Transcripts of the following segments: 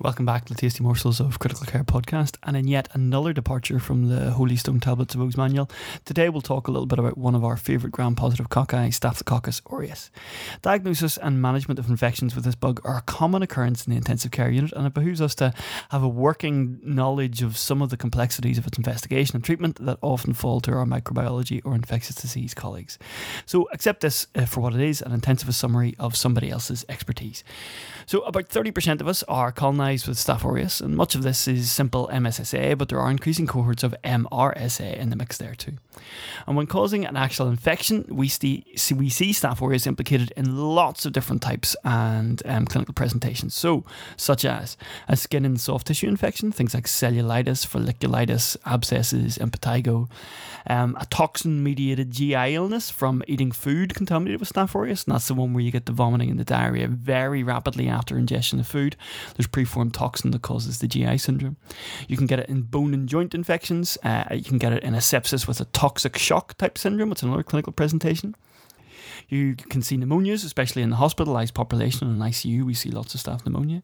Welcome back to the Tasty Morsels of Critical Care podcast, and in yet another departure from the Holy Stone Tablets of Oh's manual. Today we'll talk a little bit about one of our favourite gram-positive cocci, Staphylococcus aureus. Diagnosis and management of infections with this bug are a common occurrence in the intensive care unit, and it behooves us to have a working knowledge of some of the complexities of its investigation and treatment that often fall to our microbiology or infectious disease colleagues. So accept this uh, for what it is, an intensive summary of somebody else's expertise. So about 30% of us are colonized with Staph aureus, and much of this is simple MSSA, but there are increasing cohorts of MRSA in the mix there too. And when causing an actual infection, we see, we see Staph aureus implicated in lots of different types and um, clinical presentations. So, such as a skin and soft tissue infection, things like cellulitis, folliculitis, abscesses, impetigo, um, a toxin mediated GI illness from eating food contaminated with Staph aureus, and that's the one where you get the vomiting and the diarrhea very rapidly after ingestion of food. There's preformed toxin that causes the GI syndrome. You can get it in bone and joint infections, uh, you can get it in a sepsis with a toxic shock type syndrome. It's another clinical presentation. You can see pneumonias, especially in the hospitalized population in ICU. We see lots of staph pneumonia.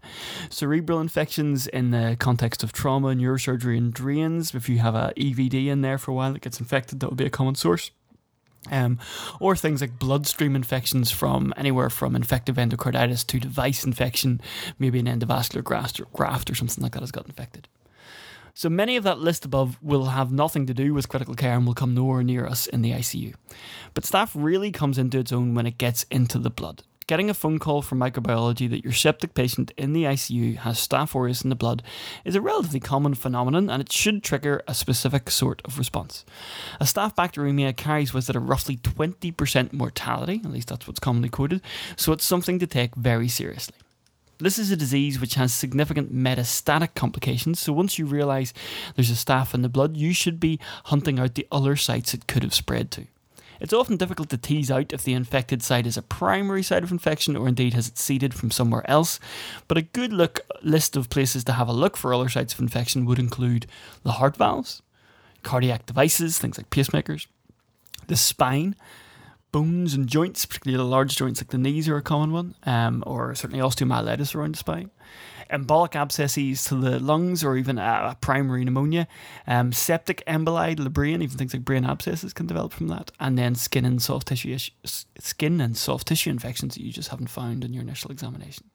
Cerebral infections in the context of trauma, neurosurgery, and drains. If you have a EVD in there for a while that gets infected, that would be a common source. Um, or things like bloodstream infections from anywhere from infective endocarditis to device infection, maybe an endovascular graft or, graft or something like that has got infected. So many of that list above will have nothing to do with critical care and will come nowhere near us in the ICU. But staph really comes into its own when it gets into the blood. Getting a phone call from microbiology that your septic patient in the ICU has Staph aureus in the blood is a relatively common phenomenon and it should trigger a specific sort of response. A staph bacteremia carries with it a roughly 20% mortality, at least that's what's commonly quoted, so it's something to take very seriously. This is a disease which has significant metastatic complications, so once you realise there's a staph in the blood, you should be hunting out the other sites it could have spread to. It's often difficult to tease out if the infected site is a primary site of infection or indeed has it seeded from somewhere else, but a good look list of places to have a look for other sites of infection would include the heart valves, cardiac devices, things like pacemakers, the spine, bones and joints, particularly the large joints like the knees are a common one, um, or certainly osteomyelitis around the spine. Embolic abscesses to the lungs, or even a, primary pneumonia. Um, septic emboli to the brain, even things like brain abscesses can develop from that. And then skin and soft tissue skin and soft tissue infections that you just haven't found in your initial examination.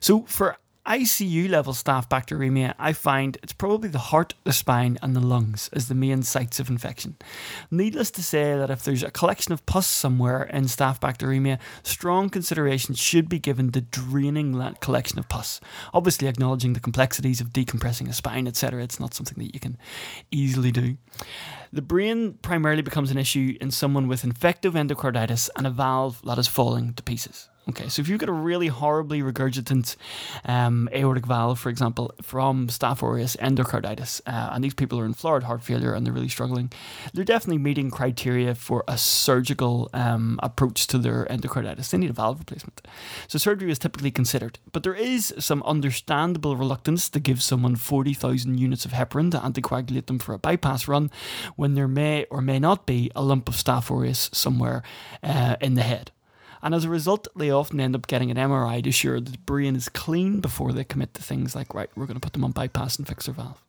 So for ICU level staph bacteremia, I find it's probably the heart, the spine, and the lungs as the main sites of infection. Needless to say that if there's a collection of pus somewhere in staph bacteremia, strong consideration should be given to draining that collection of pus. Obviously, acknowledging the complexities of decompressing a spine, etc., it's not something that you can easily do. The brain primarily becomes an issue in someone with infective endocarditis and a valve that is falling to pieces. Okay, so if you've got a really horribly regurgitant um, aortic valve, for example, from Staph aureus endocarditis, uh, and these people are in florid heart failure and they're really struggling, they're definitely meeting criteria for a surgical um, approach to their endocarditis. They need a valve replacement. So surgery is typically considered, but there is some understandable reluctance to give someone 40,000 units of heparin to anticoagulate them for a bypass run when there may or may not be a lump of Staph aureus somewhere uh, in the head. And as a result, they often end up getting an MRI to assure that the brain is clean before they commit to things like, right, we're going to put them on bypass and fix their valve.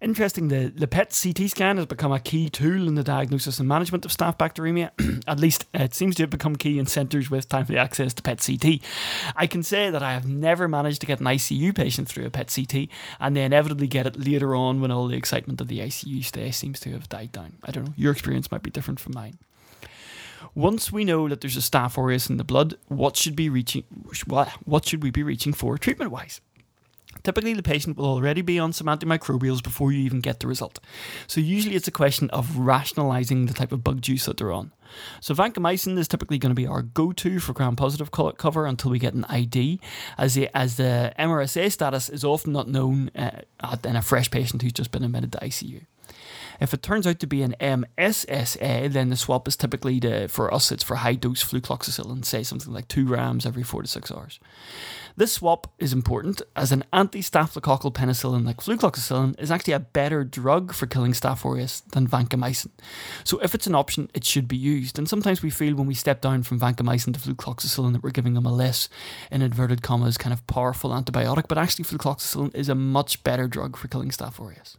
Interesting, the, the PET CT scan has become a key tool in the diagnosis and management of staph bacteremia. At least uh, it seems to have become key in centres with timely access to PET CT. I can say that I have never managed to get an ICU patient through a PET CT, and they inevitably get it later on when all the excitement of the ICU stay seems to have died down. I don't know, your experience might be different from mine. Once we know that there's a staph aureus in the blood, what should be reaching what should we be reaching for treatment wise? Typically, the patient will already be on some antimicrobials before you even get the result. So, usually, it's a question of rationalizing the type of bug juice that they're on. So, vancomycin is typically going to be our go to for gram positive cover until we get an ID, as the, as the MRSA status is often not known uh, in a fresh patient who's just been admitted to ICU. If it turns out to be an MSSA, then the swap is typically for us, it's for high dose flucloxacillin, say something like two grams every four to six hours. This swap is important as an anti staphylococcal penicillin like flucloxacillin is actually a better drug for killing Staph aureus than vancomycin. So if it's an option, it should be used. And sometimes we feel when we step down from vancomycin to flucloxacillin that we're giving them a less, in inverted commas, kind of powerful antibiotic, but actually flucloxacillin is a much better drug for killing Staph aureus.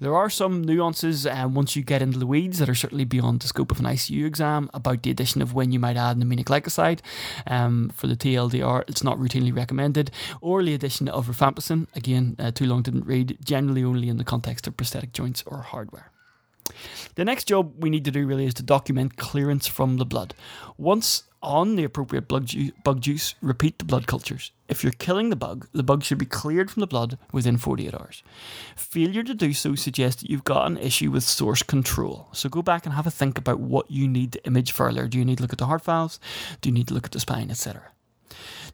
There are some nuances um, once you get into the weeds that are certainly beyond the scope of an ICU exam about the addition of when you might add an aminoglycoside. Um, for the TLDR, it's not routinely recommended, or the addition of rifampicin. Again, uh, too long didn't read, generally only in the context of prosthetic joints or hardware. The next job we need to do really is to document clearance from the blood. Once on the appropriate bug, ju- bug juice, repeat the blood cultures. If you're killing the bug, the bug should be cleared from the blood within 48 hours. Failure to do so suggests that you've got an issue with source control. So go back and have a think about what you need to image further. Do you need to look at the heart valves? Do you need to look at the spine, etc.?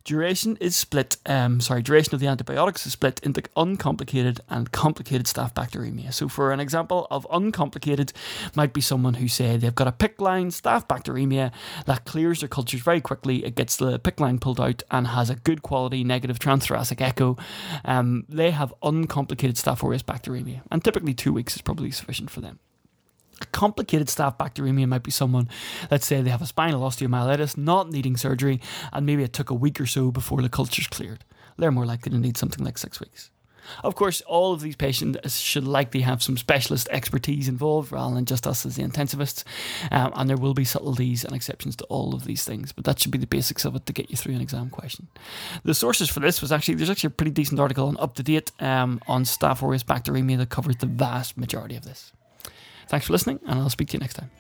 Duration is split, um, sorry, duration of the antibiotics is split into uncomplicated and complicated staph bacteremia. So, for an example of uncomplicated, might be someone who say they've got a PICC line staph bacteremia that clears their cultures very quickly. It gets the PICC line pulled out and has a good quality negative transthoracic echo. Um, they have uncomplicated staph aureus bacteremia, and typically two weeks is probably sufficient for them. Complicated staph bacteremia might be someone, let's say they have a spinal osteomyelitis, not needing surgery, and maybe it took a week or so before the culture's cleared. They're more likely to need something like six weeks. Of course, all of these patients should likely have some specialist expertise involved rather than just us as the intensivists, um, and there will be subtleties and exceptions to all of these things, but that should be the basics of it to get you through an exam question. The sources for this was actually, there's actually a pretty decent article on UpToDate um, on Staph aureus bacteremia that covers the vast majority of this. Thanks for listening, and I'll speak to you next time.